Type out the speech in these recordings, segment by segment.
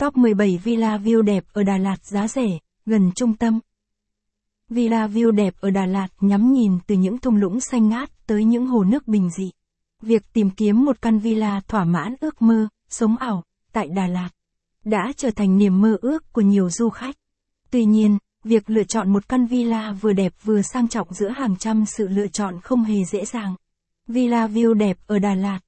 Top 17 Villa View đẹp ở Đà Lạt giá rẻ, gần trung tâm. Villa View đẹp ở Đà Lạt nhắm nhìn từ những thung lũng xanh ngát tới những hồ nước bình dị. Việc tìm kiếm một căn villa thỏa mãn ước mơ, sống ảo, tại Đà Lạt, đã trở thành niềm mơ ước của nhiều du khách. Tuy nhiên, việc lựa chọn một căn villa vừa đẹp vừa sang trọng giữa hàng trăm sự lựa chọn không hề dễ dàng. Villa View đẹp ở Đà Lạt.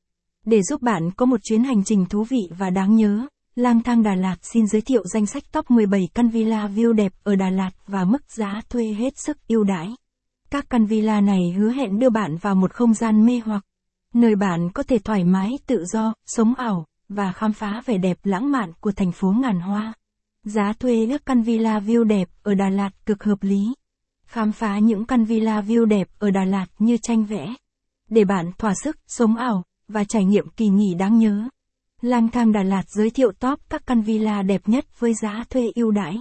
Để giúp bạn có một chuyến hành trình thú vị và đáng nhớ, Lang thang Đà Lạt xin giới thiệu danh sách top 17 căn villa view đẹp ở Đà Lạt và mức giá thuê hết sức ưu đãi. Các căn villa này hứa hẹn đưa bạn vào một không gian mê hoặc, nơi bạn có thể thoải mái tự do, sống ảo và khám phá vẻ đẹp lãng mạn của thành phố ngàn hoa. Giá thuê các căn villa view đẹp ở Đà Lạt cực hợp lý. Khám phá những căn villa view đẹp ở Đà Lạt như tranh vẽ. Để bạn thỏa sức, sống ảo và trải nghiệm kỳ nghỉ đáng nhớ. Lang thang Đà Lạt giới thiệu top các căn villa đẹp nhất với giá thuê ưu đãi.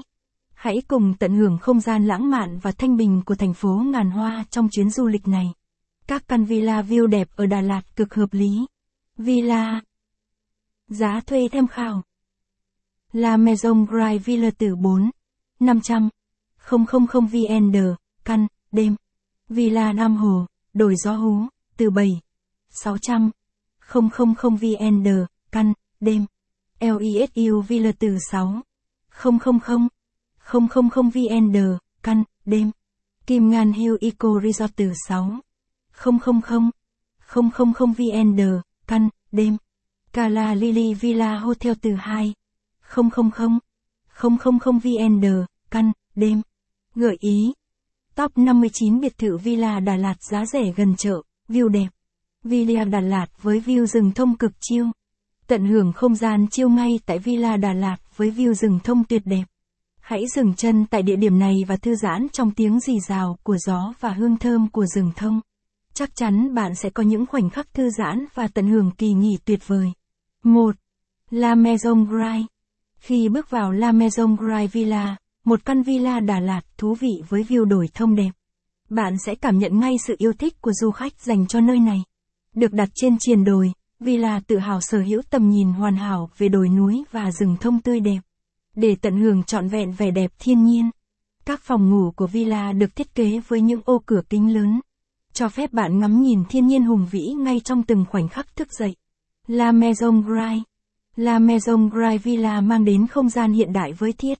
Hãy cùng tận hưởng không gian lãng mạn và thanh bình của thành phố ngàn hoa trong chuyến du lịch này. Các căn villa view đẹp ở Đà Lạt cực hợp lý. Villa Giá thuê tham khảo La Maison Grand Villa từ 4 500 000 VND, căn đêm Villa Nam Hồ Đồi Gió Hú từ 7 600 000 VND căn, đêm. LESU Villa từ 6. 000. 000 VND, căn, đêm. Kim Ngan Hill Eco Resort từ 6. 000. 000 VND, căn, đêm. Cala Lily Villa Hotel từ 2. 000. 000 VND, căn, đêm. Gợi ý. Top 59 biệt thự Villa Đà Lạt giá rẻ gần chợ, view đẹp. Villa Đà Lạt với view rừng thông cực chiêu. Tận hưởng không gian chiêu ngay tại Villa Đà Lạt với view rừng thông tuyệt đẹp. Hãy dừng chân tại địa điểm này và thư giãn trong tiếng rì rào của gió và hương thơm của rừng thông. Chắc chắn bạn sẽ có những khoảnh khắc thư giãn và tận hưởng kỳ nghỉ tuyệt vời. 1. La Maison Grai Khi bước vào La Maison Grai Villa, một căn villa Đà Lạt thú vị với view đồi thông đẹp. Bạn sẽ cảm nhận ngay sự yêu thích của du khách dành cho nơi này. Được đặt trên triền đồi, Villa tự hào sở hữu tầm nhìn hoàn hảo về đồi núi và rừng thông tươi đẹp. Để tận hưởng trọn vẹn vẻ đẹp thiên nhiên, các phòng ngủ của villa được thiết kế với những ô cửa kính lớn, cho phép bạn ngắm nhìn thiên nhiên hùng vĩ ngay trong từng khoảnh khắc thức dậy. La Maison Grai La Maison Grai Villa mang đến không gian hiện đại với thiết